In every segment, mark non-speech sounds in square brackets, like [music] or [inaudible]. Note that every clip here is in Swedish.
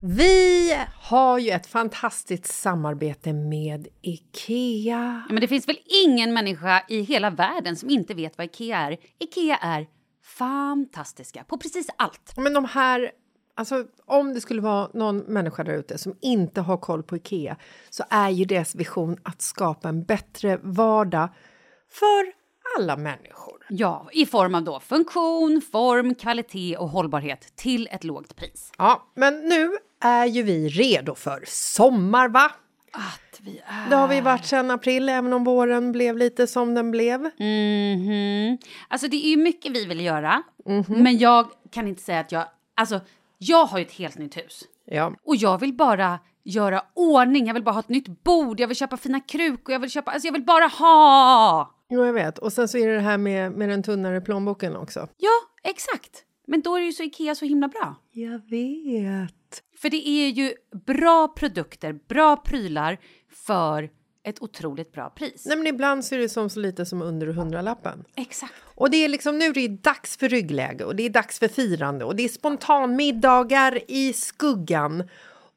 Vi har ju ett fantastiskt samarbete med IKEA. Ja, men det finns väl ingen människa i hela världen som inte vet vad Ikea är. Ikea är fantastiska på precis allt. Men de här, alltså om det skulle vara någon människa där ute som inte har koll på Ikea så är ju deras vision att skapa en bättre vardag för alla människor. Ja, i form av då funktion, form, kvalitet och hållbarhet till ett lågt pris. Ja, men nu är ju vi redo för sommar, va? Att vi är... Det har vi varit sedan april, även om våren blev lite som den blev. Mhm. Alltså det är ju mycket vi vill göra, men jag kan inte säga att jag... Alltså, jag har ju ett helt nytt hus. Ja. Och jag vill bara göra ordning, jag vill bara ha ett nytt bord, jag vill köpa fina krukor, jag vill köpa... Alltså jag vill bara ha! Jo, jag vet. Och sen så är det det här med, med den tunnare plånboken också. Ja, exakt. Men då är ju så Ikea så himla bra. Jag vet. För det är ju bra produkter, bra prylar för ett otroligt bra pris. Nej, men ibland så är det som så lite som under hundralappen. Exakt. Och det är liksom nu är det dags för ryggläge och det är dags för firande och det är spontanmiddagar i skuggan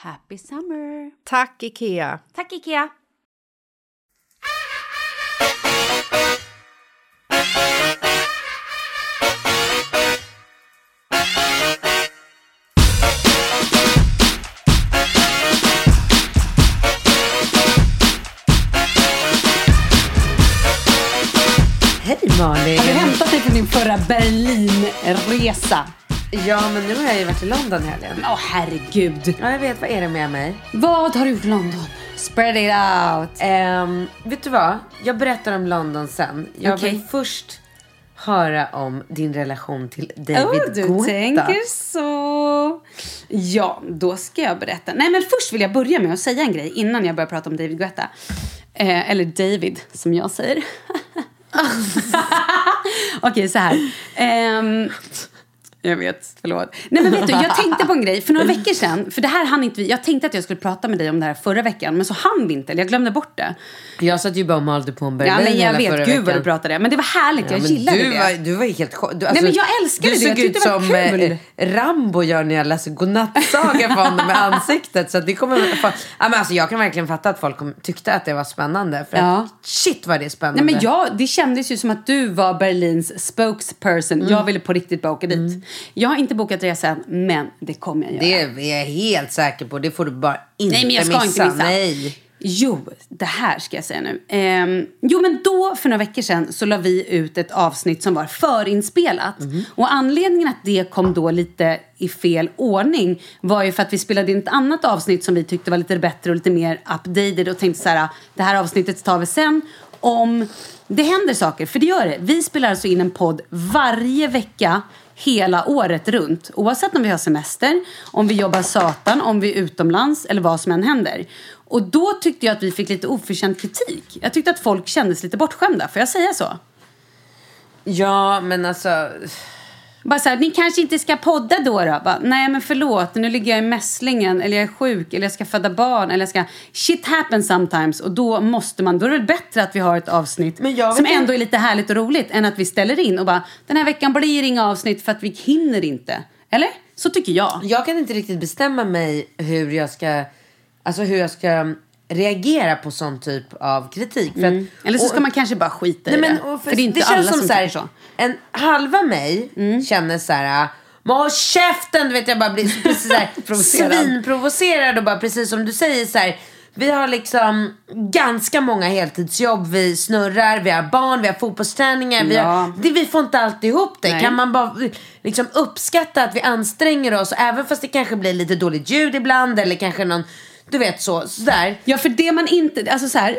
Happy summer! Tack, Ikea! Tack Ikea! Hej Malin! Har du hämtat dig från din förra Berlinresa? Ja, men nu har jag ju varit i London i helgen. Åh herregud! Ja, jag vet. Vad är det med mig? Vad har du gjort i London? Spread it out! Ehm, vet du vad? Jag berättar om London sen. Jag Okej. vill först höra om din relation till David Oh, du Guetta. tänker så. Ja, då ska jag berätta. Nej, men först vill jag börja med att säga en grej innan jag börjar prata om David Guetta. Eh, eller David, som jag säger. [laughs] [laughs] Okej, så här. Ehm, jag vet, förlåt. Nej men vet du, jag tänkte på en grej för några veckor sedan. För det här hann inte vi. Jag tänkte att jag skulle prata med dig om det här förra veckan. Men så hann vi inte, jag glömde bort det. Jag satt ju bara och malde på en Berlin Ja men jag hela förra vet, gud vad veckan. du pratade. Men det var härligt, jag Ja, men gillade du det. Var, du var helt chock. Du, alltså, men jag älskade du det. Jag såg tyckte ut det var som eh, Rambo gör när jag läser godnattsaga för honom med ansiktet. Så det kommer, ja, men alltså, jag kan verkligen fatta att folk kom, tyckte att det var spännande. För Ja. att, shit vad det är spännande. Nej men jag, det kändes ju som att du var Berlins spokesperson. Mm. Jag ville på riktigt bara åka dit. Jag har inte bokat resan, men det kommer jag göra. Det är jag helt säker på. Det får du bara inte Nej men jag ska missa. inte missa. Nej. Jo, det här ska jag säga nu. Ehm, jo, men då för några veckor sedan så la vi ut ett avsnitt som var förinspelat. Och anledningen att det kom då lite i fel ordning var ju för att vi spelade in ett annat avsnitt som vi tyckte var lite bättre och lite mer updated och tänkte så här, det här avsnittet tar vi sen om det händer saker, för det gör det. Vi spelar alltså in en podd varje vecka hela året runt. Oavsett om vi har semester, om vi jobbar satan, om vi är utomlands eller vad som än händer. Och då tyckte jag att vi fick lite oförtjänt kritik. Jag tyckte att folk kändes lite bortskämda, får jag säga så? Ja, men alltså... Bara så här, ni kanske inte ska podda då då? Bara, Nej men förlåt, nu ligger jag i mässlingen eller jag är sjuk eller jag ska föda barn eller jag ska... Shit happens sometimes och då måste man, då är det bättre att vi har ett avsnitt som inte- ändå är lite härligt och roligt än att vi ställer in och bara den här veckan blir inga avsnitt för att vi hinner inte. Eller? Så tycker jag. Jag kan inte riktigt bestämma mig hur jag ska, alltså hur jag ska reagera på sån typ av kritik. För att, Mm. Eller så ska och- man kanske bara skita i Nej, men, det. och För, det är inte känns alla som som, så här, så. En halva mig Mm. känner så här. Men håll käften! Du vet, jag bara blir [laughs] precis så här, [laughs] Provocerad. svinprovocerad och bara precis som du säger så här. Vi har liksom ganska många heltidsjobb. Vi snurrar, vi har barn, vi har fotbollsträningar. Vi, Ja. har, det, vi får inte alltid ihop det. Nej. Kan man bara liksom uppskatta att vi anstränger oss. Även fast det kanske blir lite dåligt ljud ibland. Eller kanske någon, du vet så, sådär. Ja, för det man inte... Alltså så här,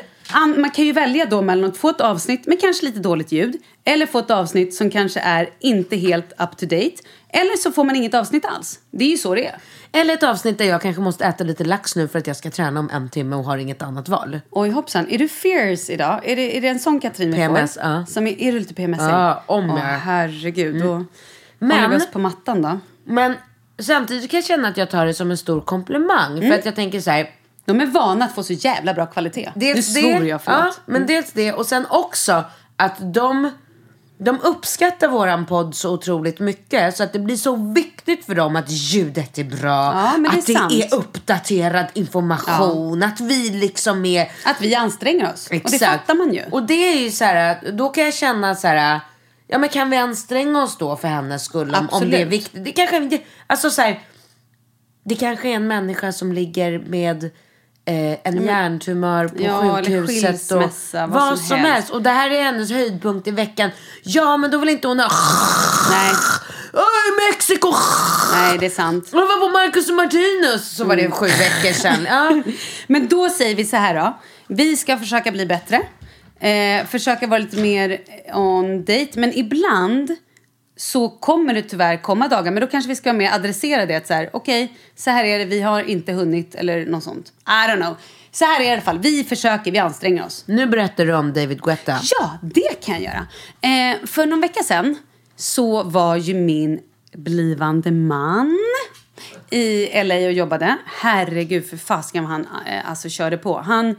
man kan ju välja då mellan att få ett avsnitt med kanske lite dåligt ljud eller få ett avsnitt som kanske är inte helt up to date. Eller så får man inget avsnitt alls. Det är ju så det är. Eller ett avsnitt där jag kanske måste äta lite lax nu för att jag ska träna om en timme och har inget annat val. Oj hoppsan, är du fierce idag? Är det, är det en sån Katrin vi PMS, får? ja. Som är, är du lite PMS? Ja, om Åh, jag- Mm. herregud, då Men- oss på mattan då. Men samtidigt kan jag känna att jag tar det som en stor komplimang. För att jag tänker så här. De är vana att få så jävla bra kvalitet. Dels nu svor det, jag, förlåt. ja, men dels det och sen också att de, de uppskattar våran podd så otroligt mycket så att det blir så viktigt för dem att ljudet är bra, Ja, men det är att det sant. är uppdaterad information, att vi liksom är Att vi anstränger oss. Och det fattar man ju. Och det är ju så här, då kan jag känna så här, ja men kan vi anstränga oss då för hennes skull om, om det är viktigt. Det kanske inte, alltså så här, det kanske är en människa som ligger med eh, en hjärntumör på Ja, sjukhuset och skilsmässa, vad som helst. Och det här är hennes höjdpunkt i veckan. Ja, men då vill inte hon ha... Nej, Åh, Mexiko! nej, det är sant. Jag var på Marcus och Martinus. Så var det sju veckor sedan. Ja. [laughs] Men då säger vi så här då. Vi ska försöka bli bättre. Eh, försöka vara lite mer on date. Men ibland så kommer det tyvärr komma dagar. Men då kanske vi ska mer adressera det. att Så här, okej, så här är det. Vi har inte hunnit. Eller något sånt. I don't know. Så här är det i alla fall. Vi försöker, vi anstränger oss. Nu berättar du om David Guetta. Ja, det kan jag göra. Eh, för någon vecka sedan så var ju min blivande man i LA och jobbade. Herregud, för fasken vad han eh, alltså körde på. Han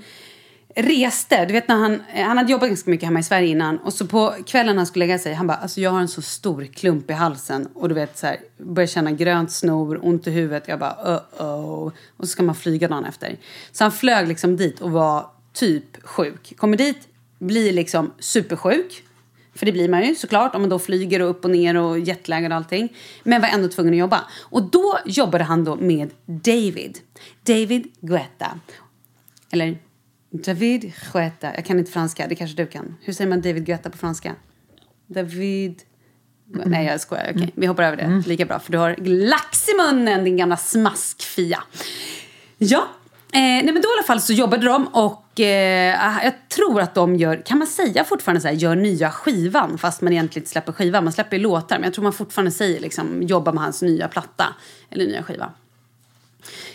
reste, du vet när han, eh, han hade jobbat ganska mycket hemma i Sverige innan och så på kvällen när han skulle lägga sig, han bara alltså jag har en så stor klump i halsen och du vet så här, börjar känna grönt snor, ont i huvudet, jag bara uh oh och så ska man flyga dagen efter. Så han flög liksom dit och var typ sjuk. Kommer dit, blir liksom supersjuk. För det blir man ju såklart om man då flyger och upp och ner och jetlag och allting. Men var ändå tvungen att jobba. Och då jobbade han då med David. David Guetta. Eller David Guetta. Jag kan inte franska, det kanske du kan. Hur säger man David Guetta på franska? David... Nej, jag skojar. Okej, vi hoppar över det. Lika bra, för du har lax i munnen, din gamla smaskfia. Ja, eh, nej, men då i alla fall så jobbade de och eh, jag tror att de gör, kan man säga fortfarande så här, gör nya skivan fast man egentligen inte släpper skivan. Man släpper ju låtar, men jag tror man fortfarande säger liksom jobba med hans nya platta eller nya skiva.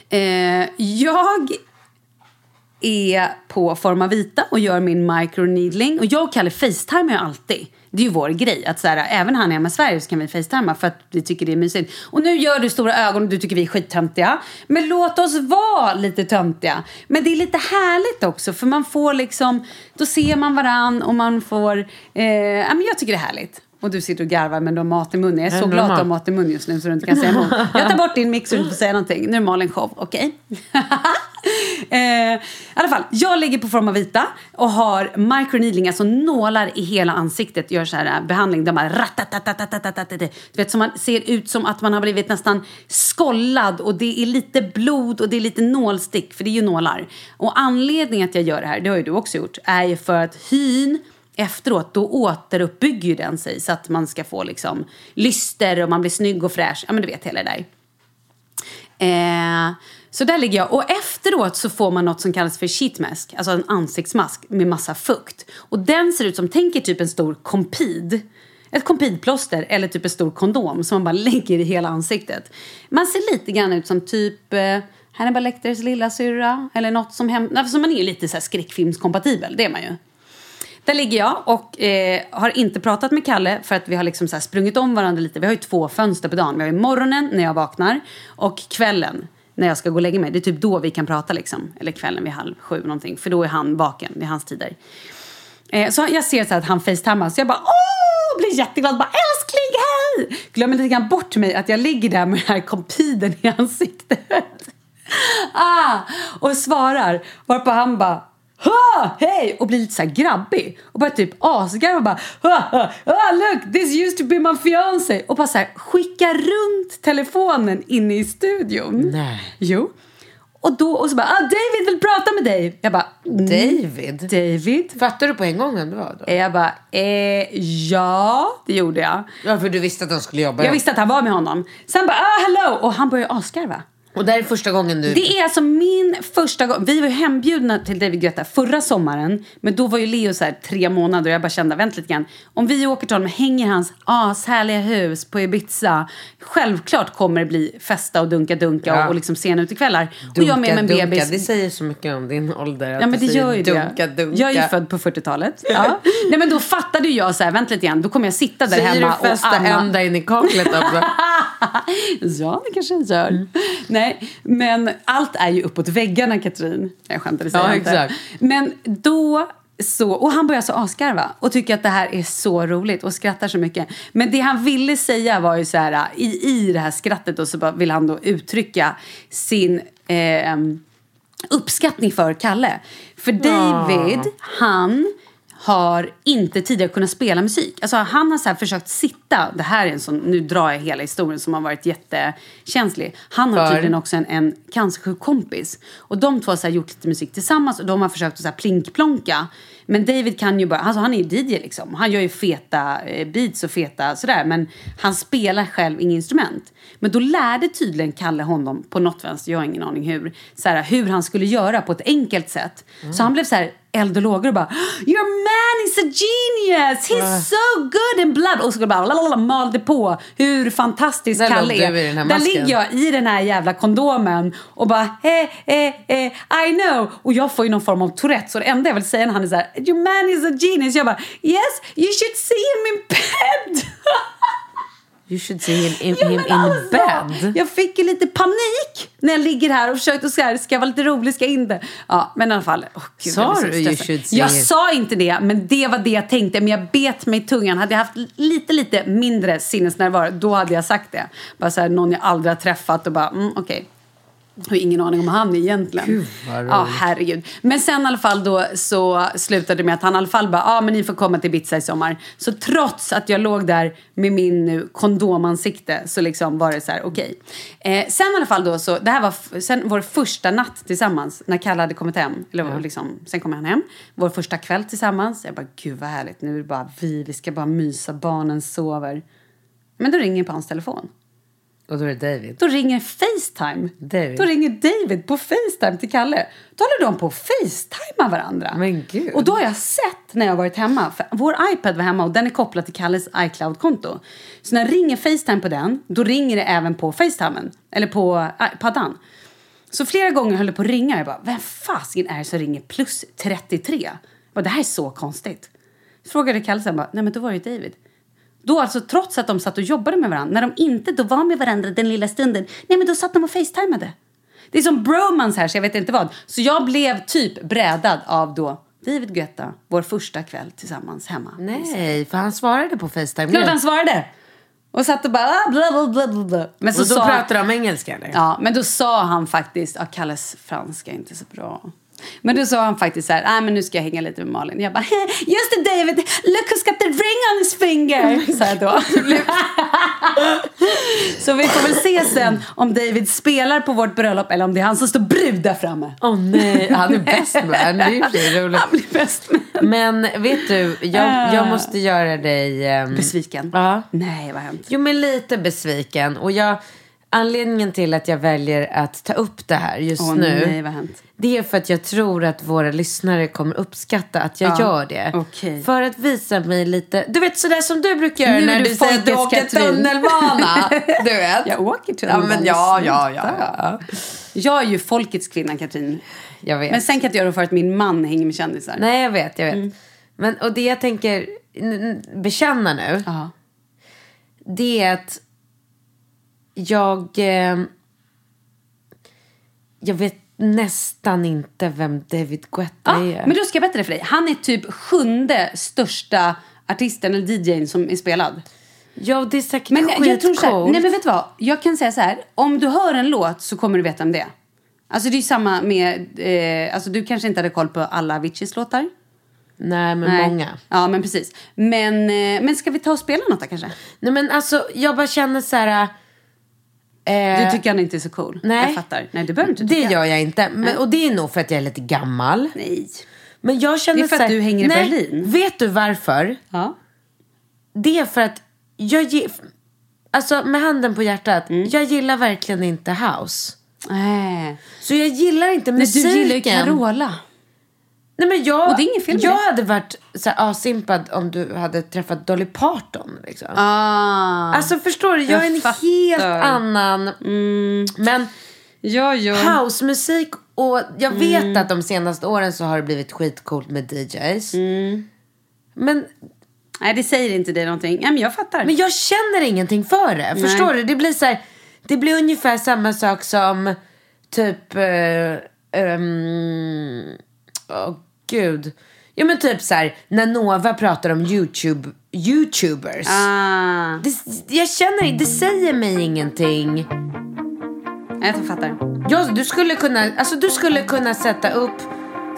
Eh, jag är på Forma Vita och gör min microneedling. Och jag och Kalle facetimar ju alltid. Det är ju vår grej. Att så här, även han är hemma i Sverige så kan vi facetima för att vi tycker det är mysigt. Och nu gör du stora ögon och du tycker vi är skittöntiga. Men låt oss vara lite töntiga. Men det är lite härligt också för man får liksom, då ser man varann och man får, eh, ja men jag tycker det är härligt. Och du sitter och garvar men du har mat i munnen. Jag är, så glad att du har mat i munnen just nu så du inte kan säga emot. [laughs] Jag tar bort din mix så du inte får säga någonting. Nu är det Malin show, okej? Okay? [laughs] eh, I alla fall, jag ligger på Formavita och har microneedling, alltså nålar i hela ansiktet. Gör så här eh, behandling där man Du vet, så man ser ut som att man har blivit nästan skollad och det är lite blod och det är lite nålstick, för det är ju nålar. Och anledningen att jag gör det här, det har ju du också gjort, är ju för att hyn efteråt, då återuppbygger ju den sig så att man ska få liksom lyster och man blir snygg och fräsch. Ja men du vet hela det där. Eh, så där ligger jag. Och efteråt så får man något som kallas för sheetmask. Alltså en ansiktsmask med massa fukt. Och den ser ut som, tänker typ en stor kompid. Ett kompidplåster eller typ en stor kondom som man bara [laughs] lägger i hela ansiktet. Man ser lite grann ut som typ eh, Hannibal Lecters lillasyrra eller något som hem... Alltså man är ju lite så här skräckfilmskompatibel, det är man ju. Där ligger jag och eh, har inte pratat med Kalle för att vi har liksom så sprungit om varandra lite. Vi har ju två fönster på dagen. Vi har ju morgonen när jag vaknar och kvällen när jag ska gå och lägga mig. Det är typ då vi kan prata liksom. Eller kvällen vid halv sju någonting. För då är han vaken, det är hans tider. Eh, så jag ser så att han facetimar så jag bara åh, blir jätteglad. Bara älskling hej! Glömmer lite grann bort mig att jag ligger där med den här kompiden i ansiktet. [laughs] ah, och svarar. Varpå han bara ha! Hej! Och blir lite så här grabbig. Och bara typ asgarvar och bara ha, ha, ha, Look, this used to be my fiancé. Och bara så här skickar runt telefonen inne i studion. Nej. Jo. Och då och så bara ah, David vill prata med dig. Jag bara David? David? Fattar du på en gång vem det var då? Jag bara eh, ja, det gjorde jag. Ja, för du visste att de skulle jobba Jag visste att han var med honom. Sen bara ah, hello! Och han började asgarva. Och det här är första gången du... Det är alltså min första gång. Vi var ju hembjudna till David Guetta förra sommaren. Men då var ju Leo så här tre månader och jag bara kände, vänta lite grann. Om vi åker till honom och hänger i hans ashärliga hus på Ibiza. Självklart kommer det bli festa och dunka-dunka Ja. och, och liksom sena utekvällar. och jag med mig en dunka. bebis. Det säger så mycket om din ålder. att Ja men du det säger gör ju dunka, det. Dunka. Jag är ju född på 40-talet. [laughs] Ja. Nej men då fattade jag så här, vänta lite grann, då kommer jag sitta där Säger hemma du festa och amma. ända in i kaklet också? [laughs] ja, det kanske jag gör. Mm. Nej, men allt är ju uppåt väggarna, Katrin. Jag skämtar, det säger Ja, jag inte. exakt. Men då så, och han börjar så asgarva och tycker att det här är så roligt och skrattar så mycket. Men det han ville säga var ju så här, i, i det här skrattet och så bara vill han då uttrycka sin eh, uppskattning för Kalle. För David, han har inte tidigare kunnat spela musik. Alltså han har så här försökt sitta, det här är en sån, nu drar jag hela historien som har varit jättekänslig. Han har För? tydligen också en, en cancersjuk kompis. Och de två har så gjort lite musik tillsammans och de har försökt att så här plinkplonka. Men David kan ju bara, alltså han är ju DJ liksom. Han gör ju feta eh, beats och feta sådär. Men han spelar själv inget instrument. Men då lärde tydligen Kalle honom på något vänster, jag har ingen aning hur, så här, hur han skulle göra på ett enkelt sätt. Så han blev så här eld och lågor och bara Your man is a genius! He's so good in blood! Och så bara lalala, malde på hur fantastisk Där Kalle är. Där masken. ligger jag i den här jävla kondomen och bara eh, eh, eh, I know. Och jag får ju någon form av Tourette så det enda jag vill säga när han är så här Your man is a genius. Jag bara Yes, you should see him in bed. You should see him in, Ja, him men in alltså, bed. Jag fick ju lite panik när jag ligger här och försökte så här, ska jag vara lite rolig, ska jag inte? Ja, men i alla fall. åh, gud, Sa så du you should see Jag him? sa inte det, men det var det jag tänkte. Men jag bet mig i tungan. Hade jag haft lite, lite mindre sinnesnärvaro, då hade jag sagt det. Bara så här, någon jag aldrig har träffat och bara, mm, okej. Jag har ingen aning om han är egentligen. Gud, ja, herregud. Men sen i alla fall då så slutade det med att han i alla fall bara, ja ah, men ni får komma till Ibiza i sommar. Så trots att jag låg där med min nu kondomansikte så liksom var det så här, okej. Eh, sen i alla fall då så, det här var sen vår första natt tillsammans när Kalle hade kommit hem. Eller liksom, sen kom han hem. Vår första kväll tillsammans. Jag bara, gud vad härligt, nu är det bara vi, vi ska bara mysa, barnen sover. Men då ringer på hans telefon. Och då är det David. Då ringer Facetime. David. Då ringer David på Facetime till Kalle. Då håller de på att Facetimea varandra. Men gud. Och då har jag sett när jag varit hemma, för vår iPad var hemma och den är kopplad till Kalles iCloud-konto. Så när jag ringer Facetime på den, då ringer det även på Facetimen, eller på äh, paddan. Så flera gånger höll det på att ringa. Jag bara, vem fasiken är det som ringer plus 33? Jag bara, det här är så konstigt. Frågade Kalle sen bara, nej men då var det David. Då alltså trots att de satt och jobbade med varandra, när de inte då var med varandra den lilla stunden, nej men då satt de och facetimade. Det är som bromance här så jag vet inte vad. Så jag blev typ brädad av då David Guetta, vår första kväll tillsammans hemma. Nej, för han svarade på Facetime. Klart han svarade! Och satt och bara ah, bla bla bla bla. Men så Och då sa pratar de engelska eller? Ja, men då sa han faktiskt, ja, Kalles franska är inte så bra. Men då sa han faktiskt så här, nej men nu ska jag hänga lite med Malin. Jag bara, just det David, look who's got the ring on his finger. Sa jag då. [laughs] så vi får väl se sen om David spelar på vårt bröllop eller om det är han som står brud där framme. Åh nej, han är bäst man. Det är ju [laughs] för roligt. Han blir bäst man. Men vet du, jag, jag måste göra dig... ehm, Besviken? Ja. Nej, vad hemskt. Jo, men lite besviken. Och jag, anledningen till att jag väljer att ta upp det här just Åh nu. nej? Det är för att jag tror att våra lyssnare kommer uppskatta att jag Ja, gör det. okej. För att visa mig lite, du vet sådär som du brukar göra när du du säger att du åker tunnelbana. [laughs] Du vet. Jag åker Ja, tunnelbana. men ja, ja, ja, ja. Jag är ju folkets kvinna, Katrin. Jag vet. Men sen kan jag inte göra det för att min man hänger med kändisar. Nej, jag vet, jag vet. Mm. Men, och det jag tänker bekänna nu, Ja. det är att jag... Eh, jag vet nästan inte vem David Guetta Ja, är. men då ska jag berätta det för dig. Han är typ sjunde största artisten eller DJn som är spelad. Ja, det är säkert Men jag, jag tror så här, skitcoolt. nej men vet du vad? Jag kan säga så här, om du hör en låt så kommer du veta om det. Alltså det är ju samma med, eh, alltså du kanske inte hade koll på alla Aviciis låtar? Nej, men Nej. många. Ja men precis. Men, eh, men ska vi ta och spela något då kanske? Nej, men alltså, jag bara känner så här... Eh, Du tycker han inte är så cool? nej. Jag fattar. Nej det behöver inte Det tycka. gör jag inte. Men, och det är nog för att jag är lite gammal. Nej. Men jag känner Det är för att här, du hänger i nej, Berlin. Vet du varför? Ja. Det är för att jag ge, Alltså med handen på hjärtat, Mm. jag gillar verkligen inte house. Nej. Så jag gillar inte Men musiken. du gillar ju Carola. Nej, men jag, Och det är inget fel med jag det. hade varit så här asimpad om du hade träffat Dolly Parton. Liksom. Ah. Alltså förstår du, jag, Jag är en fattar. helt annan. Men ja, ja. housemusik och jag vet Mm. att de senaste åren så har det blivit skitcoolt med DJs. Mm. Men, Nej det säger inte dig någonting. Nej men jag fattar. men jag känner ingenting för det. Förstår du? Det blir så här, det blir ungefär samma sak som typ, uh, um, åh gud. Ja men typ så här, när Nova pratar om YouTube, YouTubers. Ah. Det, jag känner inte, det säger mig ingenting. Nej, jag fattar. Ja, du, skulle kunna, alltså, du skulle kunna sätta upp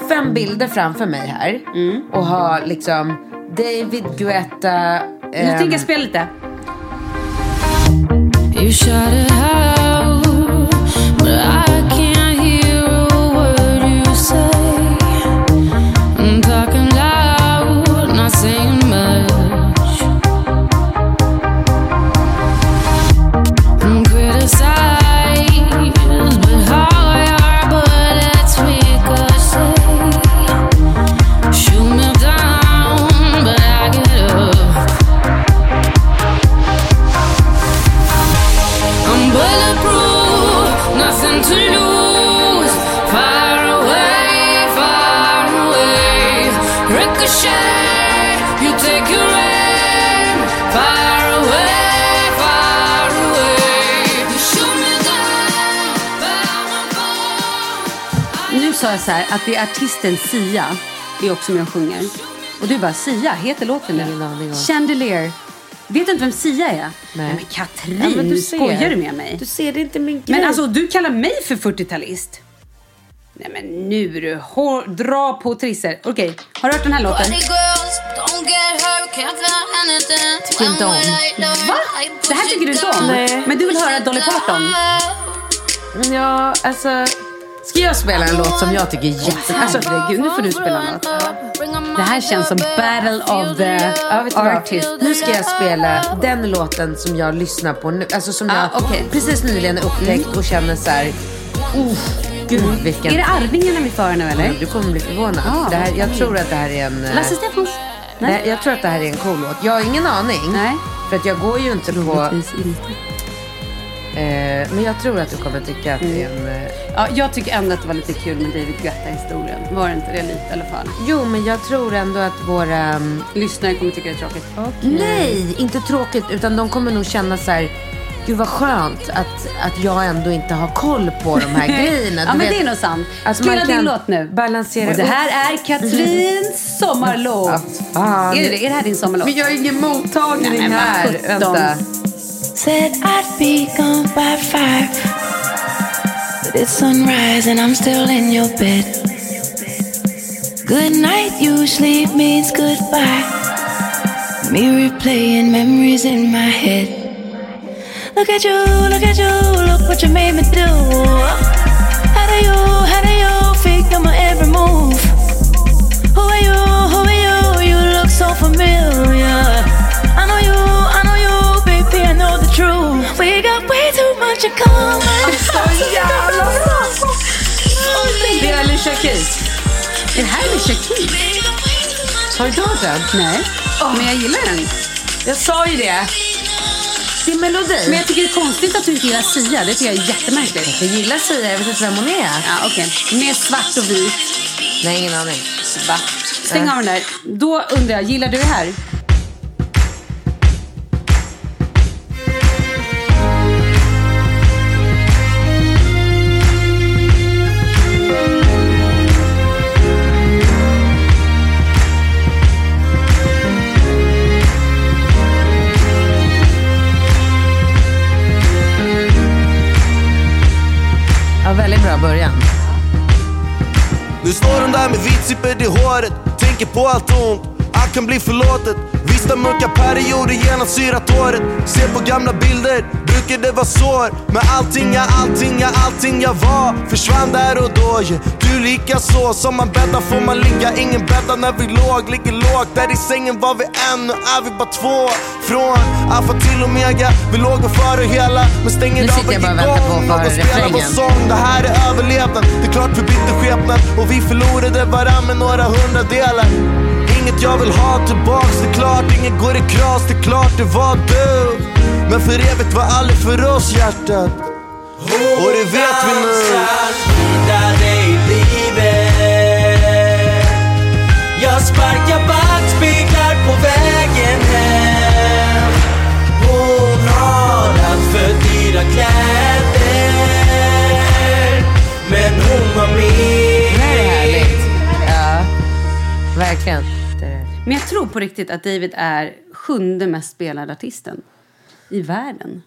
fem bilder framför mig här. Och ha liksom David Guetta. Nu ehm, tänker jag spela lite. Så här att det är artisten Sia är också med och sjunger. Och du bara, Sia, heter låten det? Ingen aning om. Chandelier. Vet du inte vem Sia är? Nej. men Katrin, Ja, men du ser. skojar du med mig? Du ser, det är inte min grej. Men alltså, du kallar mig för 40-talist. Nej men nu du, hår, dra på trisser. Okej, har du hört den här låten? Tycker inte om. Va? Det här tycker du inte om? Nej. Men du vill höra Dolly Parton? Ja, alltså. Ska jag spela en låt som jag tycker är jätte... Alltså, Herregud, nu får du spela en låt. Det här känns som battle of the Ja, vet du vad? artist. Nu ska jag spela den låten som jag lyssnar på nu. Alltså som Ah, jag okej. precis nyligen upptäckt och känner så här. Oh, gud vilken... Är det Arvingarna vi för nu eller? Du kommer bli förvånad. Ah, det här, jag tror att det här är en... eh, Lasse Stefans? Nej. jag tror att det här är en cool låt. Jag har ingen aning. Nej. För att jag går ju inte på... Inte. Eh, men jag tror att du kommer tycka att det är en... Eh, Ja, jag tycker ändå att det var lite kul med David Guetta-historien. Var det inte det lite i alla fall? jo, men jag tror ändå att våra... mm, Lyssnare kommer tycka det är tråkigt. Nej, inte tråkigt. Utan de kommer nog känna så här... Gud vad skönt att, att jag ändå inte har koll på de här [laughs] grejerna. ja, men vet, det är nog sant. att Spela din låt nu. Balansera Och det här är Katrins [laughs] sommarlåt. Fan. Är det det? Är det här din sommarlåt? Men jag har ingen mottagning Nej, här. Vänta. Said I'd be gone by five. But it's sunrise and I'm still in your bed. Good night usually means goodbye. Me replaying memories in my head. Look at you, look at you, look what you made me do. How do you, how do much in common. Det är Alicia Keys. Är det här Alicia Keys? Har du inte hört den? Nej. Men jag gillar den. Jag sa ju det. Det är melodi. Men jag tycker det är konstigt att du inte gillar Sia. Det tycker jag är jättemärkligt. Jag gillar Sia, jag vet inte vem hon är. Ja, okej. Med svart och vit. Nej, ingen aning. Va? Stäng av den där. Då undrar jag, gillar du det här? Början. Nu står hon där med vitsipper i håret Tänker på allt ont, allt kan bli förlåtet Visst mörka perioder genomsyrat året Ser på gamla bilder, brukar det vara sår Men allting, ja allting, ja allting jag var Försvann där och då, yeah du lika så Som man bäddar får man ligga, ingen bäddar när vi låg Ligger lågt, där i sängen var vi en, nu är vi bara två Från alfa till omega, vi låg väl före hela Men stänger av varje och väntar på att gång få höra någon spelar vår sång Det här är överlevnad, det är klart vi bytte skepnad Och vi förlorade varann med några hundradelar Inget jag vill ha tillbaks, det är klart Inget går i kras, det är klart det var du Men för evigt var aldrig för oss hjärtat Och det vet vi nu Jag sparkar backspeglar på vägen hem Hon har allt för dyra kläder Men hon är mer härligt. Ja, verkligen. Men jag tror på riktigt att David är sjunde mest spelade artisten i världen.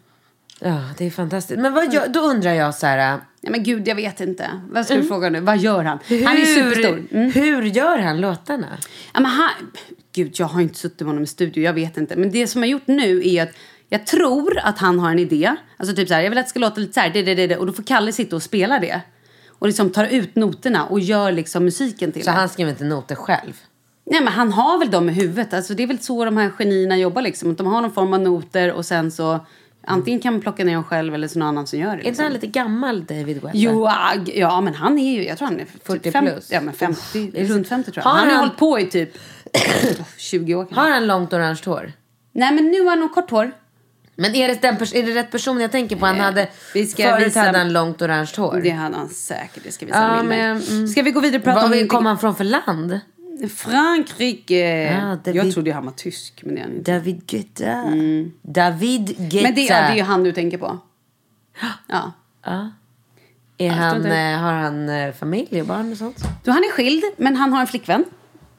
Ja, det är fantastiskt. Men vad gör, då undrar jag så här... Ja, men gud, jag vet inte. Vad ska du fråga nu? Vad gör han? Han är superstor. Mm. Hur gör han låtarna? Ja, men han, gud, jag har inte suttit med honom i studio, jag vet inte. Men det som jag har gjort nu är att jag tror att han har en idé. Alltså typ så här, jag vill att det ska låta lite så här, det, det, det, det. Och då får Kalle sitta och spela det. Och liksom tar ut noterna och gör liksom musiken till Så det. han skriver inte noter själv? Nej, men han har väl dem i huvudet. Alltså, det är väl så de här genierna jobbar. Liksom. Att de har någon form av noter och sen så antingen kan man plocka ner dem själv eller så någon annan som gör det. Är inte Liksom. han lite gammal, David Guetta? Jo, ja, men han är ju, jag tror han är 40 typ fem- plus. Ja, men 50, runt 50 tror jag. Har han har hållit på i typ [coughs] 20 år kanske. Har han långt orange hår? Nej, men nu har han nog kort hår. Men är det, den är det rätt person jag tänker på? Han hade, vi ska förut visa- hade han långt orange hår. Det hade han säkert. Det ska vi Ja, ja, men, mm. Ska vi gå vidare och prata Vad om... kom han från för land? Frankrike. Ah, David- Jag trodde han var tysk, men det är han inte. David Guetta. David Guetta. Men det, ja, det är ju han du tänker på. Ja. Ja. [gasps] Är han, eh, har han eh, familj och barn och sånt? Då han är skild, men han har en flickvän.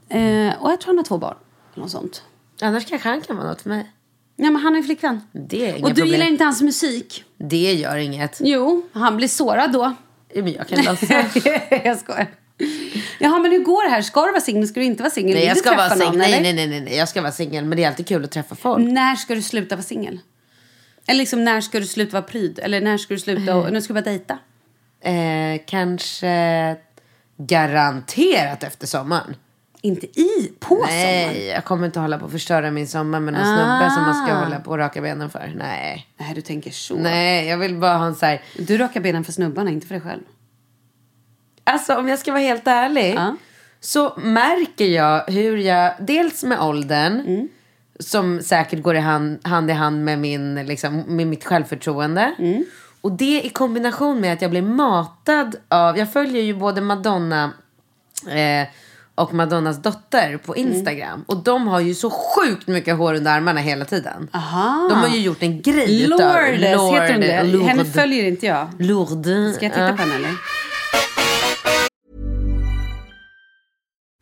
Eh, och jag tror han har två barn. Eller något sånt. Annars kanske han kan vara något för mig. Ja, men han har en flickvän. Det är Och du problem. gillar inte hans musik? Det gör inget. Jo, han blir sårad då. Ja, Men jag kan låtsas. [laughs] jag skojar. Jaha, men hur går det här? Ska du vara singel? Ska du inte vara singel? nej, jag ska vara singel. Nej, nej, nej, nej, nej, jag ska vara singel. Men det är alltid kul att träffa folk. När ska du sluta vara singel? Eller liksom, när ska du sluta vara pryd? Eller när ska du sluta och, när ska du börja dejta? Eh, kanske garanterat efter sommaren. Inte i, på sommaren? Nej, jag kommer inte hålla på att förstöra min sommar med någon snubbe som man ska hålla på och raka benen för. Nej. Nej, du tänker så. Nej, jag vill bara ha en så här... Du rakar benen för snubbarna, inte för dig själv. Alltså om jag ska vara helt ärlig. Ja. Så märker jag hur jag, dels med åldern. Mm. Som säkert går i hand, hand i hand med, min, liksom, med mitt självförtroende. Mm. Och det i kombination med att jag blir matad av, jag följer ju både Madonna eh, och Madonnas dotter på Mm. Instagram. Och de har ju så sjukt mycket hår under armarna hela tiden. Aha. De har ju gjort en grej utav Lourdes heter hon det. Lourdes. Henne följer inte jag. Lourdes. Ska jag titta Ja. på henne eller?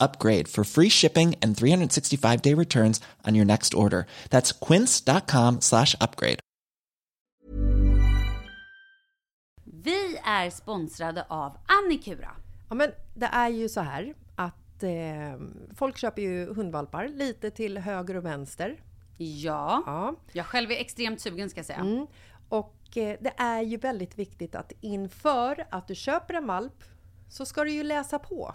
upgrade for free shipping and 365 day returns on your next order. That's quince.com slash upgrade. Vi är sponsrade av Annikura. Ja, men det är ju så här att eh, folk köper ju hundvalpar lite till höger och vänster. Ja. Ja. Jag själv är extremt sugen ska jag säga. Mm. Och eh, det är ju väldigt viktigt att inför att du köper en valp så ska du ju läsa på.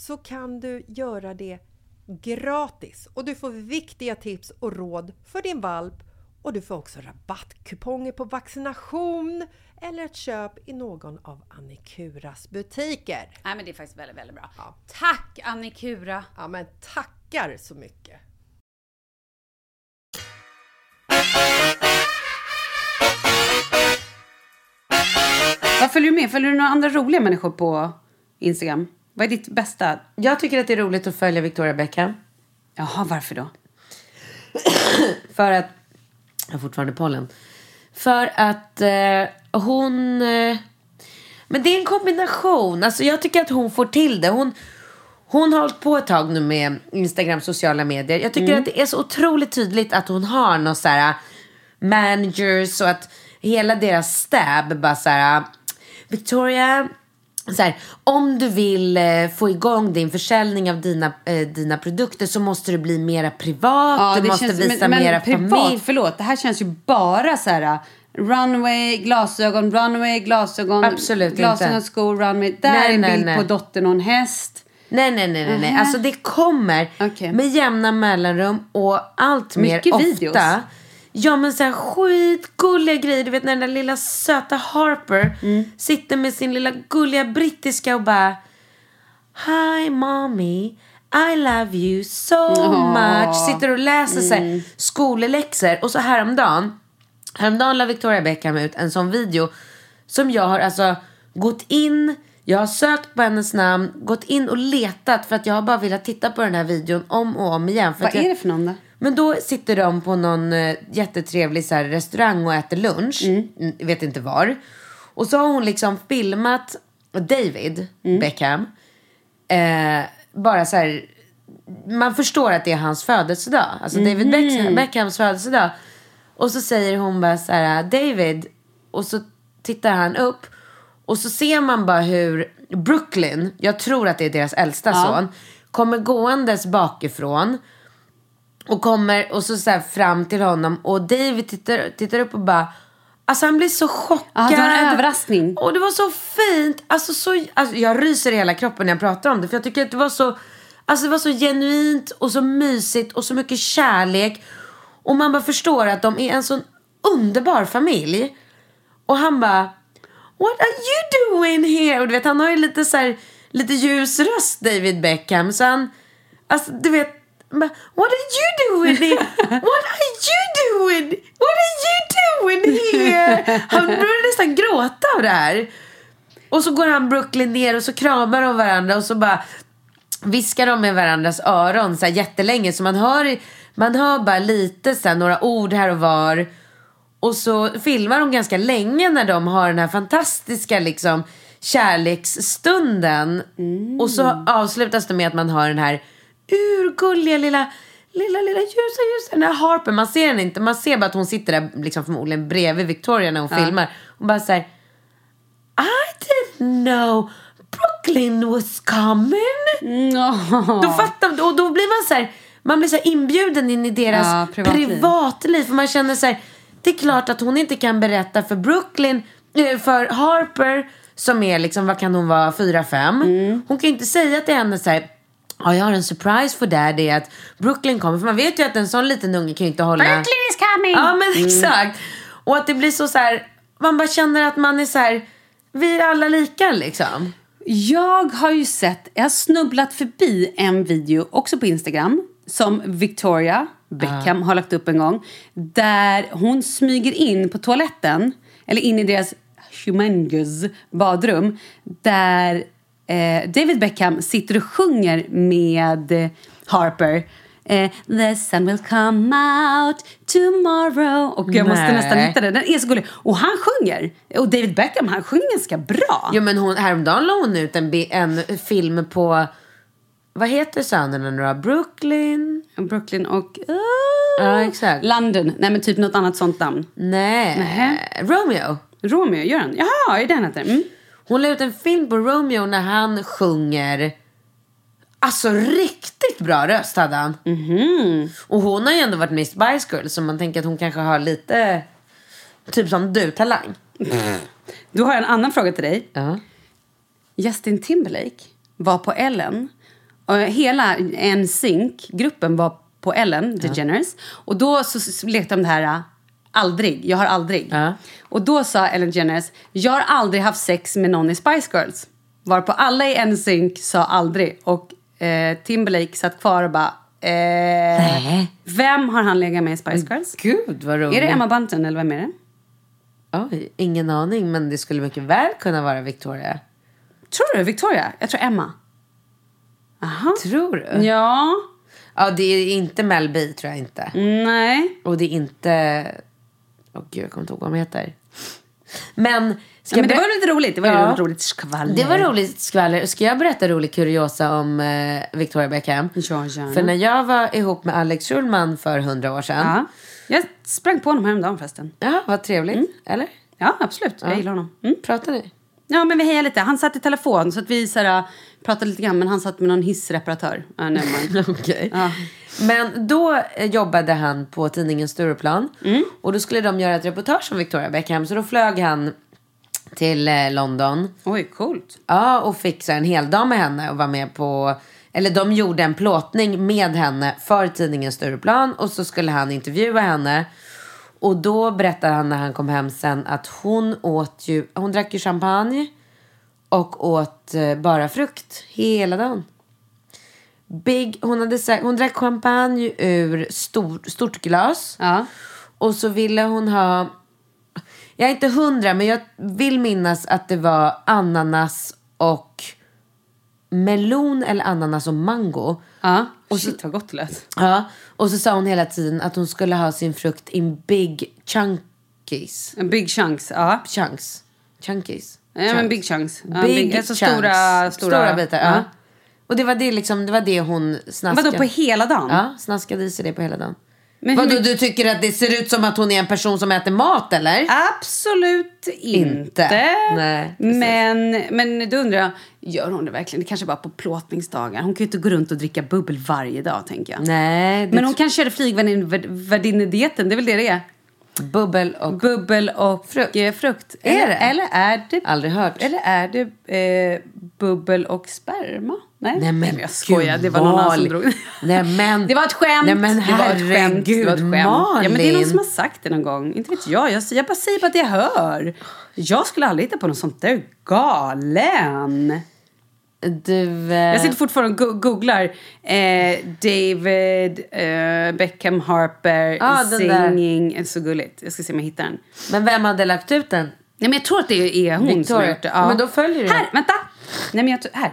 så kan du göra det gratis och du får viktiga tips och råd för din valp och du får också rabattkuponger på vaccination eller ett köp i någon av Annikuras butiker. Nej men det är faktiskt väldigt, väldigt bra. Tack Annikura! Ja men tackar så mycket! Vad följer du med? Följer du några andra roliga människor på Instagram? Vad är ditt bästa? Jag tycker att det är roligt att följa Victoria Beckham. Jaha, varför då? [coughs] För att... Jag har fortfarande pollen. För att eh, hon... Eh, men det är en kombination. Alltså jag tycker att hon får till det. Hon, hon har hållit på ett tag nu med Instagram, sociala medier. Jag tycker Mm. att det är så otroligt tydligt att hon har någon så här managers och att hela deras stab bara så här, Victoria, så här, om du vill eh, få igång din försäljning av dina, eh, dina produkter så måste du bli mera privat, du måste visa men, mera men privat, familj. förlåt, det här känns ju bara så här runway, glasögon, runway, glasögon, Absolut glasögon, inte. skor, runway. Där Nej, är en nej, bild nej. på dottern och en häst. Nej, nej, nej, nej, nej. Alltså det kommer Okej. med jämna mellanrum och allt mer Mycket ofta. videos. Ja men så här skitgulliga grejer. Du vet när den där lilla söta Harper Mm. sitter med sin lilla gulliga brittiska och bara Hi mommy, I love you so Åh. much. Sitter och läser så Mm. skolläxor. Och så häromdagen, häromdagen la Victoria Beckham ut en sån video som jag har alltså gått in, jag har sökt på hennes namn, gått in och letat för att jag har bara velat titta på den här videon om och om igen. För Vad jag, är det för någon då? Men då sitter de på någon eh, jättetrevlig så här, restaurang och äter lunch. Mm, jag vet inte var. Och så har hon liksom filmat David Beckham. Eh, bara så här. Man förstår att det är hans födelsedag. Alltså David Beckham, Beckhams födelsedag. Och så säger hon bara så här, David. Och så tittar han upp. Och så ser man bara hur Brooklyn, jag tror att det är deras äldsta Ja. son, kommer gåendes bakifrån. Och kommer och så, så här fram till honom och David tittar, tittar upp och bara Alltså han blir så chockad. Ja, det var en överraskning. Och det var så fint. Alltså, så, alltså, jag ryser i hela kroppen när jag pratar om det. För jag tycker att det var så, alltså, det var så genuint och så mysigt och så mycket kärlek. Och man bara förstår att de är en sån underbar familj. Och han bara What are you doing here? Och du vet han har ju lite så här, lite ljus röst David Beckham. Så han, alltså du vet What are you doing here? [laughs] What are you doing? What are you doing here? Han börjar nästan gråta av det här. Och så går han Brooklyn ner och så kramar de varandra och så bara viskar de med varandras öron så här jättelänge. Så man hör, man hör bara lite så här, några ord här och var. Och så filmar de ganska länge när de har den här fantastiska liksom kärleksstunden. Och så avslutas det med att man har den här urgulliga lilla Lilla, lilla ljusa, ljusa, den här harpen. Man ser den inte. Man ser bara att hon sitter där liksom förmodligen bredvid Victoria när hon filmar. Och bara så här. I didn't know Brooklyn was coming. Då fattar och då blir man så här. Man blir så inbjuden in i deras Ja, privatliv. privatliv. För man känner så här. Det är klart att hon inte kan berätta för Brooklyn, eh, för Harper som är liksom, vad kan hon vara, fyra fem Mm. Hon kan ju inte säga till henne så här. Ja, jag har en surprise för dig. Det är att Brooklyn kommer. För man vet ju att en sån liten unge kan ju inte hålla... Brooklyn is coming! Ja, men Mm. exakt. Och att det blir så så här. Man bara känner att man är så här. Vi är alla lika liksom. Jag har ju sett, jag har snubblat förbi en video också på Instagram som Victoria Beckham har lagt upp en gång. Där hon smyger in på toaletten, eller in i deras humongous badrum. Där eh, David Beckham sitter och sjunger med Harper. Eh, the sun will come out tomorrow. Och jag måste Nej. nästan hitta den. Den är så gullig. Och han sjunger. Och David Beckham, han sjunger ganska bra. Jo men hon, häromdagen la hon ut en, en film på, vad heter sönerna nu då? Brooklyn? Brooklyn och... Ja exakt. London. Nej men typ något annat sånt namn. Nej. Nähä. Romeo. Romeo, gör han? Jaha, är det han heter? Mm. Hon la ut en film på Romeo när han sjunger. Alltså riktigt bra röst hade han. Mhm. Och hon har ju ändå varit med i Spice Girls så man tänker att hon kanske har lite, typ som du, talang. [laughs] Då har jag en annan fråga till dig. Ja. Justin Timberlake var på Ellen. Och hela NSYNC-gruppen var på Ellen DeGeneres. Och då så, lekte de det här aldrig, jag har aldrig. Ja. Och då sa Ellen DeGeneres, jag har aldrig haft sex med någon i Spice Girls. Varpå alla i NSYNC sa aldrig. Och eh, Timberlake satt kvar och bara, eh, vem har han legat med i Spice Girls? Gud vad roligt. Är det Emma Bunton eller vem är det? Oj, ingen aning men det skulle mycket väl kunna vara Victoria. Tror du Victoria? Jag tror Emma. Aha. Tror du? Ja. Ja, det är inte Mel B tror jag inte. Nej. Och det är inte... Åh gud, jag kommer inte ihåg vad de heter. Men... Ska Ja, men det var lite roligt. Det var Ja. roligt skvaller. Det var roligt skvaller. Ska jag berätta rolig kuriosa om eh, Victoria Beckham? Ja, gärna. För när jag var ihop med Alex Schulman för hundra år sedan. Ja. Jag sprang på honom häromdagen förresten. Ja, vad trevligt. Eller? Ja, absolut. Jag gillar honom. Mm. Pratar ni? Ja, men vi hejar lite. Han satt i telefon så att vi så här, pratade lite grann, men han satt med någon hissreparatör. Ja, nej, men. [laughs] Okej. Men då eh, jobbade han på tidningen Stureplan. Mm. Och då skulle de göra ett reportage om Victoria Beckham. Så då flög han till eh, London. Oj, coolt. Ja, och fick så här en hel dag med henne och var med på... Eller de gjorde en plåtning med henne för tidningen Stureplan. Och så skulle han intervjua henne. Och då berättade han när han kom hem sen att hon åt ju... Hon drack ju champagne. Och åt eh, bara frukt hela dagen. Big, hon, hade sagt, hon drack champagne ur stor, stort glas. Ja. Och så ville hon ha... Jag är inte hundra, men jag vill minnas att det var ananas och melon eller ananas och mango. Ja. Och Shit, vad gott det lät. Ja, och så sa hon hela tiden att hon skulle ha sin frukt in big chunkies. En big chunks. Ja. Chunks. Chunkies. Ja, men Chunks. big chunks. Ja, Big big, alltså chunks. stora, stora, bitar. Ja. Och det var det, liksom, det var det hon snaskade. Vadå, på hela dagen? Ja, snaskade i sig det på hela dagen. Men Vadå, hur- du tycker att det ser ut som att hon är en person som äter mat eller? Absolut inte. Inte. Nej, men, men då undrar jag, gör hon det verkligen? Det kanske bara på plåtningsdagar. Hon kan ju inte gå runt och dricka bubbel varje dag, tänker jag. Nej, Men hon kan köra flygvärdinnedieten, det är väl det det är? Bubbel och... Bubbel och frukt. frukt. Är eller, det? eller är det... Aldrig hört. Eller är det eh, bubbel och sperma? Nej, Nej men, jag skojar. gud, Det var någon annan som drog. [laughs] Nej men. Det var ett skämt. Nej men det var ett skämt. herregud Det var ett skämt. Malin. Ja, men det är någon som har sagt det någon gång. Inte vet jag. Jag, jag bara säger bara att jag hör. Jag skulle aldrig hitta på något sånt där. Galen. Du... Eh, Jag sitter fortfarande och go- googlar eh, David eh, Beckham Harper Ah, där. singing. Det är så gulligt. Jag ska se om jag hittar den. Men vem hade lagt ut den? Nej, men jag tror att det är hon som har Victoria. gjort det. Ja, men då följer du Här, vänta! Nej, men jag här.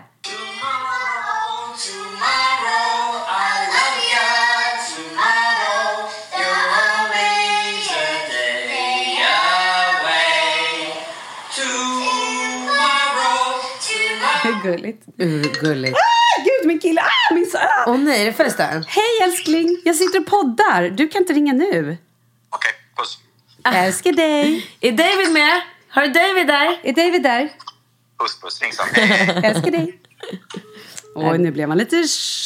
Gulligt. Urgulligt. Ah, gud, min kille! Ah, min son! Ah. Åh nej, är det förresten? Hej älskling! Jag sitter och poddar. Du kan inte ringa nu. Okej, puss. Jag älskar dig. Är David med? Har du David där? Är David där? Puss, puss. Ring sen. Älskar dig. [laughs] Oj, nu blev man lite,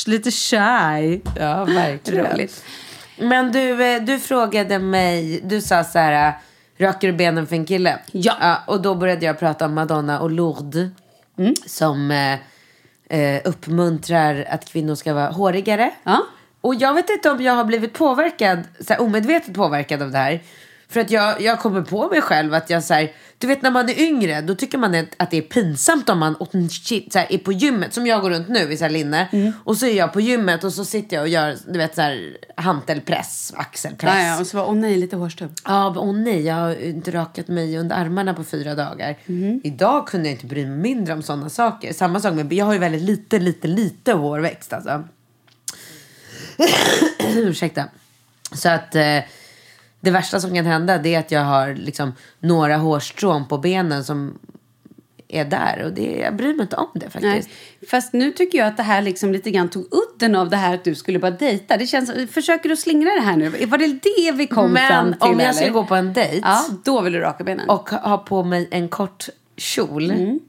lite shy. Ja, verkligen. Roligt. Men du, eh, du frågade mig, du sa så här, eh, röker du benen för en kille? Ja. och då började jag prata om Madonna och Lourdes. Mm. Som eh, eh, uppmuntrar att kvinnor ska vara hårigare. Ja. Och jag vet inte om jag har blivit påverkad, så här, omedvetet påverkad av det här. För att jag, jag kommer på mig själv att jag så här, du vet när man är yngre då tycker man att det är pinsamt om man shit, så här, är på gymmet. Som jag går runt nu i så här linne. Mm. Och så är jag på gymmet och så sitter jag och gör du vet så här hantelpress, axelpress. Ja, ja, och så var åh nej, lite hårstubb. Ja, åh nej, jag har inte rakat mig under armarna på fyra dagar. Mhm. Idag kunde jag inte bry mig mindre om sådana saker. Samma sak med, jag har ju väldigt lite, lite, lite hårväxt alltså. [coughs] Ursäkta. Så att eh, det värsta som kan hända det är att jag har liksom några hårstrån på benen som är där. Och det, jag bryr mig inte om det faktiskt. Nej. Fast nu tycker jag att det här liksom lite grann tog udden av det här att du skulle bara dejta. Det känns, försöker du slingra det här nu? Var det det vi kom fram Men till? om jag eller? skulle gå på en dejt Ja, då vill du raka benen. och ha på mig en kort kjol Mm.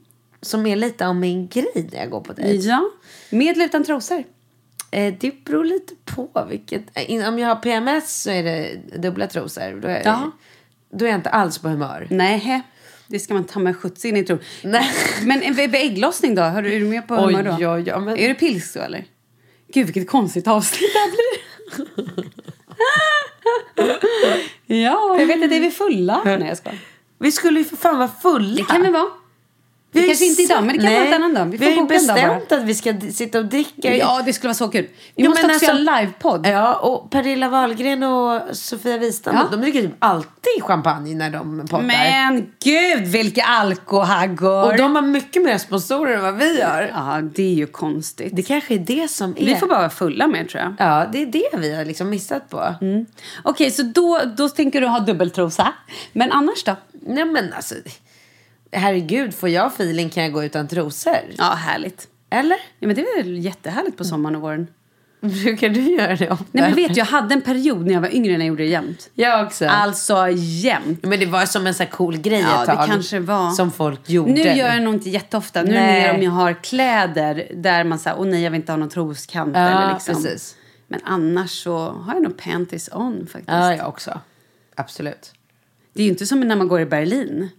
som är lite av min grej när jag går på dejt. Ja, med eller utan trosor? Eh, det beror lite på vilket. eh, Om jag har PMS så är det dubbla trosor. Då är, Ja. då är jag inte alls på humör. Nej, det ska man ta med skjuts in i tro. Nej. Men en vid ägglossning då? Har du, är du med på Oj, humör då? ja, ja, men- Är det pils då eller? Gud vilket konstigt avsnitt det här blir. [laughs] ja, jag vet att det är vi fulla. Nej jag skojar. Vi skulle ju för fan vara fulla. Det kan vi vara. Vi kanske inte idag, men det kan vara en annan dag. Vi Vi, har ju bestämt att vi ska sitta och dricka. Ja, det skulle vara så kul. Vi Jo, måste också alltså- göra en livepodd. Ja, och Pernilla Wahlgren och Sofia Wistam, Ja. de dricker typ alltid champagne när de poddar. Men gud vilka alkohaggor! Och de har mycket mer sponsorer än vad vi har. Ja, det är ju konstigt. Det kanske är det som är... Vi får bara vara fulla med tror jag. Ja, det är det vi har liksom missat på. Okej, så då, då tänker du ha dubbeltrosa. Men annars då? Nej men alltså, herregud, får jag feeling kan jag gå utan trosor. Ja, härligt. Eller? Ja, men det är väl jättehärligt på sommaren och våren. [laughs] Brukar du göra det ofta? Nej men vet du, jag hade en period när jag var yngre när jag gjorde det jämt. Jag också. Alltså jämt. Men det var som en sån här cool grej Ja, ett det tag. kanske var. Som folk gjorde. Nu gör jag nog inte jätteofta. Nu är Nej. det mer om jag har kläder där man säger, åh nej jag vill inte ha någon troskant. Ja, eller liksom. precis. Men annars så har jag nog panties on faktiskt. Ja, jag också. Absolut. Det är ju inte som när man går i Berlin.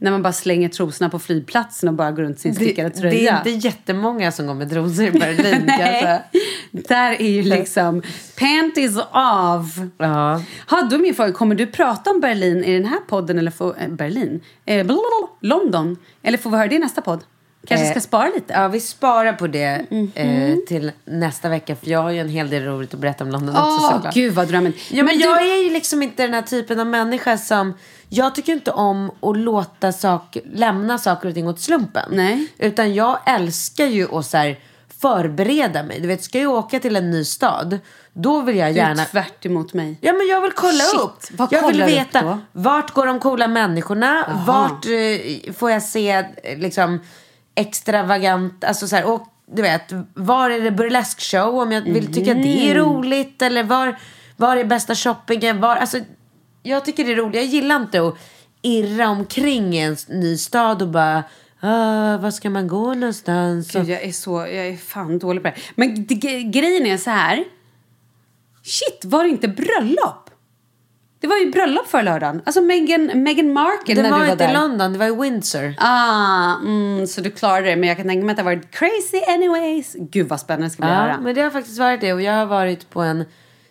När man bara slänger trosorna på flygplatsen och bara går runt sin stickade Det, tröja. det är inte jättemånga som går med trosor i [laughs] Berlin Nej. Där är ju liksom panties av. Ja. Ha, då är min fråga, kommer du prata om Berlin i den här podden eller får, eh, Berlin? Eh, blablabla, London? Eller får vi höra det i nästa podd? Kanske ska Eh, spara lite? Ja, vi sparar på det Mhm. eh, till nästa vecka. För jag har ju en hel del roligt att berätta om London också Åh, såklart. gud vad drömmen. Ja, men, Men jag du- är ju liksom inte den här typen av människa som... Jag tycker inte om att låta saker, lämna saker och ting åt slumpen. Nej. Utan jag älskar ju att så här, förbereda mig. Du vet, ska jag åka till en ny stad, då vill jag Du är gärna... tvärt emot mig. Ja, men jag vill kolla Shit, upp. vad jag vill veta på? vart går de coola människorna? Vart eh, får jag se eh, liksom extravagant, alltså så här, och du vet, var är det burlesque-show om jag vill tycka det är Mm. roligt? Eller var, var är bästa shoppingen? Var, alltså, jag tycker det är roligt. Jag gillar inte att irra omkring i en ny stad och bara, ah, var ska man gå någonstans? Gud, jag är så, jag är fan dålig på det. Men det, grejen är så här. Shit, var det inte bröllop? Det var ju bröllop förra lördagen. Alltså Meghan, Meghan Markle det när var du var inte i där. London, det var i Windsor. Ah, mm, så du klarade det. Men jag kan tänka mig att det har varit crazy anyways. Gud vad spännande det ska bli att Ja, höra. men det har faktiskt varit det. Och jag har varit på en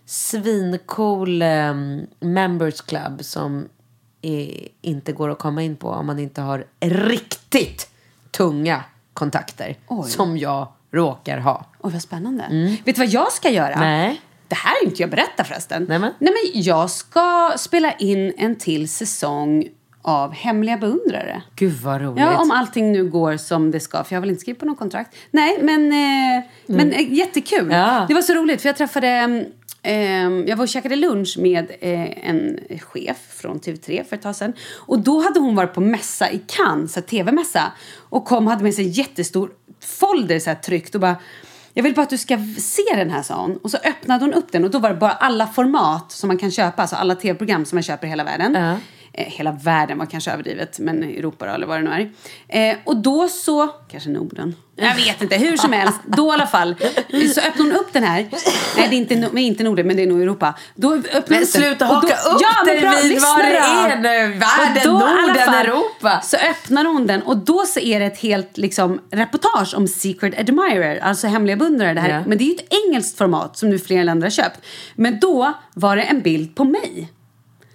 svincool um, members club som är, inte går att komma in på om man inte har riktigt tunga kontakter. Oj. Som jag råkar ha. Oj, vad spännande. Vet du vad jag ska göra? Mm. Nej. Det här är inte jag berättar förresten. Nej, men. Nej, men jag ska spela in en till säsong av Hemliga beundrare. Gud vad roligt. Ja, om allting nu går som det ska. För jag har väl inte skrivit på något kontrakt. Nej, men, eh, men eh, jättekul. Mm. Ja. Det var så roligt för jag träffade... mm, Eh, jag var och käkade lunch med eh, en chef från TV3 för ett tag sedan. Och då hade hon varit på mässa i Cannes, så tv-mässa. Och kom hade med sig en jättestor folder så här tryckt och bara jag vill bara att du ska se den här, sa hon. Och så öppnade hon upp den och då var det bara alla format som man kan köpa, alltså alla tv-program som man köper i hela världen. Ja. Eh, hela världen var kanske överdrivet, men Europa då, eller vad det nu är. Eh, och då så, kanske Norden, jag vet inte, hur som helst, då i alla fall, så öppnade hon upp den här. Nej, det är inte, men inte Norden, men det är nog Europa. Då öppnade hon Men den. sluta haka då- upp ja, dig vid vad det är nu. Världen, då, Norden, fall, Europa. Så öppnar hon den och då så är det ett helt liksom, reportage om Secret Admirer, alltså hemliga beundrare. Det här. Ja. Men det är ju ett engelskt format som nu flera länder har köpt. Men då var det en bild på mig.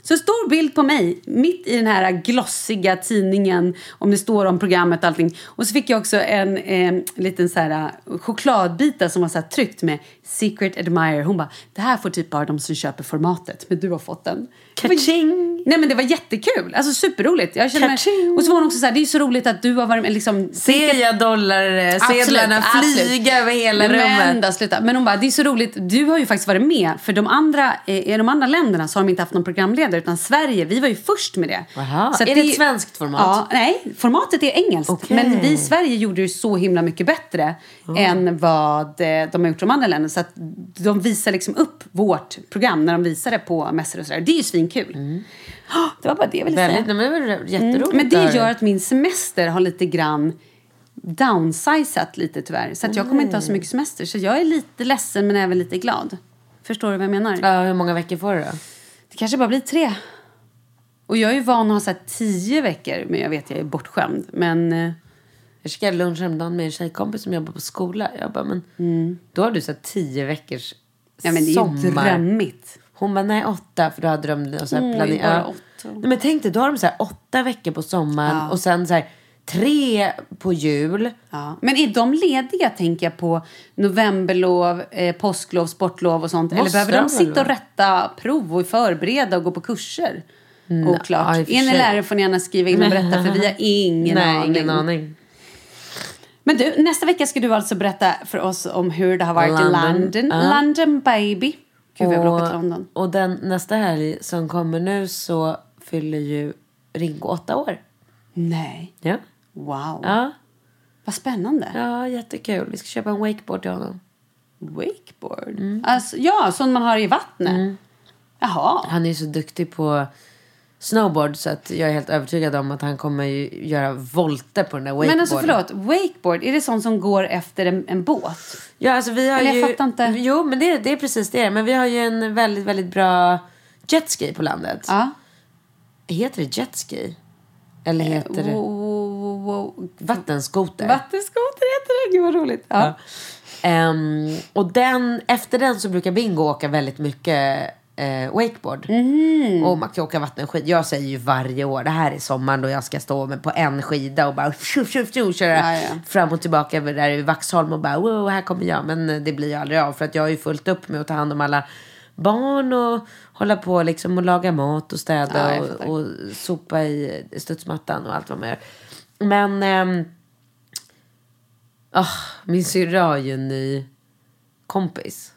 Så en stor bild på mig, mitt i den här glossiga tidningen, om det står om programmet och allting. Och så fick jag också en eh, liten så här eh, chokladbita som var så här tryckt med Secret Admirer. Hon bara, det här får typ bara de som köper formatet, men du har fått den. Det Kaching! Nej men det var jättekul, alltså superroligt. Jag känner mig, och så var hon också så här, det är så roligt att du har varit med liksom... Ser jag dollarsedlarna Absolut, flyga över hela men rummet? Vända, sluta. Men hon bara, det är så roligt. Du har ju faktiskt varit med. För de andra, eh, i de andra länderna så har de inte haft någon programledare. Utan Sverige, vi var ju först med det. Aha. Så Är det ett svenskt format? Ja, nej. Formatet är engelskt. Okej. Men vi i Sverige gjorde det så himla mycket bättre än vad eh, de har gjort i de andra länderna. Så att de visar liksom upp vårt program när de visar det på mässor och sådär. Det är ju svinkul. Ah, Det var bara det jag ville Väldigt, säga. men det var jätteroligt. Mm, men det gör att min semester har lite grann downsizat lite tyvärr. Så att jag kommer inte ha så mycket semester. Så jag är lite ledsen men även lite glad. Förstår du vad jag menar? Ja, hur många veckor får du då? Det kanske bara blir tre. Och jag är ju van att ha så tio veckor. Men jag vet, jag är bortskämd. Men eh, Jag ska ha lunch häromdagen med en tjejkompis som jobbar på skola. Jag bara, men då har du så tio veckors ja, men det är ju sommar. drömmigt. Hon bara, nej åtta, för då hade de så här Oj, planering. bara åtta. Nej, men tänk dig, då har de så här åtta veckor på sommaren Ja. och sen så här tre på jul. Ja. Men är de lediga, tänker jag, på novemberlov, eh, påsklov, sportlov och sånt? Eller Måste behöver de de väl sitta och vara? rätta prov och förbereda och gå på kurser? Oklart. ja, i och för är ni sig. lärare får ni gärna skriva in och berätta, för vi har ingen nej, aning. ingen aning. Men du, nästa vecka ska du alltså berätta för oss om hur det har varit London. i London. Ja. London baby. Gud, vad jag vill åka till London. och den, nästa helg som kommer nu så fyller ju Ringo åtta år. Nej. Ja. Wow. Ja, Vad spännande. ja jättekul. Vi ska köpa en wakeboard till honom. Wakeboard? Alltså, ja, sån man har i vattnet. Jaha. Han är så duktig på snowboard så att jag är helt övertygad om att han kommer ju göra volter på den där wakeboarden. Men alltså förlåt, wakeboard, är det sånt som går efter en, en båt? Ja, alltså vi har Eller jag ju... fattar inte. Jo, men det, det är precis det. Men vi har ju en väldigt, väldigt bra jetski på landet. Ja. Heter det jetski? Eller heter det Wow, wow. vattenskoter? Vattenskoter heter det, gud vad roligt. Ja. Ja. Ehm, och den, efter den så brukar Bingo åka väldigt mycket eh, wakeboard. Mhm. Och man kan åka vattenskid. Jag säger ju varje år, det här är sommaren då jag ska stå med på en skida och bara tjuff, tjuff, tjuff, köra Ja, ja. fram och tillbaka över där i Vaxholm och bara wow, här kommer jag. Men det blir ju aldrig av för att jag har ju fullt upp med att ta hand om alla barn och hålla på liksom och laga mat och städa Ja, och, och sopa i studsmattan och allt vad man gör. Men ehm, ah, min syrra har ju en ny kompis.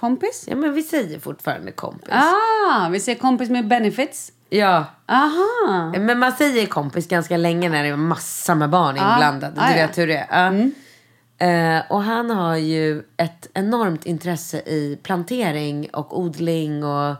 Kompis? Ja men vi säger fortfarande kompis. Ah, vi ser kompis med benefits. Ja. Aha. Men man säger kompis ganska länge när det är massa med barn inblandade. Ah, du ja. vet hur det är. Ja. Eh, och han har ju ett enormt intresse i plantering och odling och...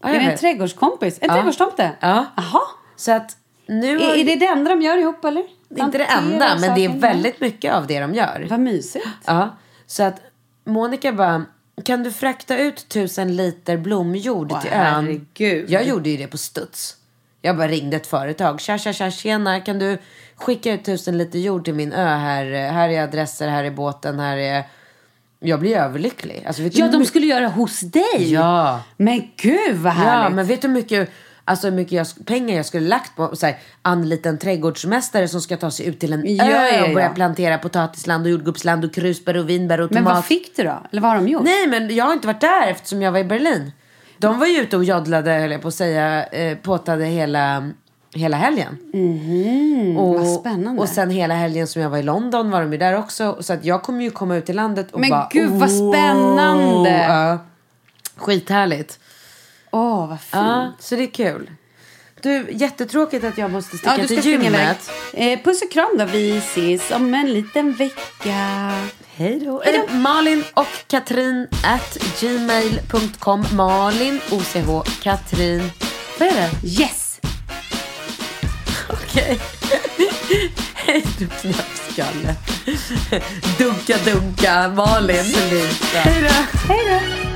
Ja, Är det en vet. trädgårdskompis? En Ja. trädgårdstomte? Ja. Jaha. Så att nu Är, är det det enda de gör ihop eller? Är inte det Plantera enda, men det är väldigt mycket av det de gör. Vad mysigt. Ja, så att Monica bara, kan du frakta ut tusen liter blomjord Åh, till ön? herregud. Jag gjorde ju det på studs. Jag bara ringde ett företag. Tja, tja, tja, tjena, kan du skicka ut tusen liter jord till min ö här? Här är adresser, här är båten, här är... Jag blir överlycklig. Alltså, Ja, de mycket- skulle göra hos dig. Ja. Men gud vad Ja, härligt. men vet du hur mycket, alltså hur mycket jag, pengar jag skulle lagt på så här, anlita en trädgårdsmästare som ska ta sig ut till en Ja, ö och börja ja. plantera potatisland och jordgubbsland och krusbär och vinbär och Men tomat. vad fick du då? Eller vad har de gjort? Nej, men jag har inte varit där eftersom jag var i Berlin. De var ju ute och joddlade, höll jag på att säga, eh, påtade hela, hela helgen. och, vad spännande. Och sen hela helgen som jag var i London var de ju där också. Så att jag kommer ju komma ut i landet och Men bara... gud, vad "Wow." spännande. Ja. Skithärligt. Åh, vad fint. Ja, så det är kul. Du, jättetråkigt att jag måste sticka Ja, du till gymmet. Eh, puss och kram då. Vi ses om en liten vecka. Hej då. Eh, Malin och Katrin at gmail.com. Malin, OCH, Katrin. Vad är det? Yes! Okej. [laughs] Hej då, knappskalle. [laughs] Dunka, dunka, Malin. Hej då. Hej då.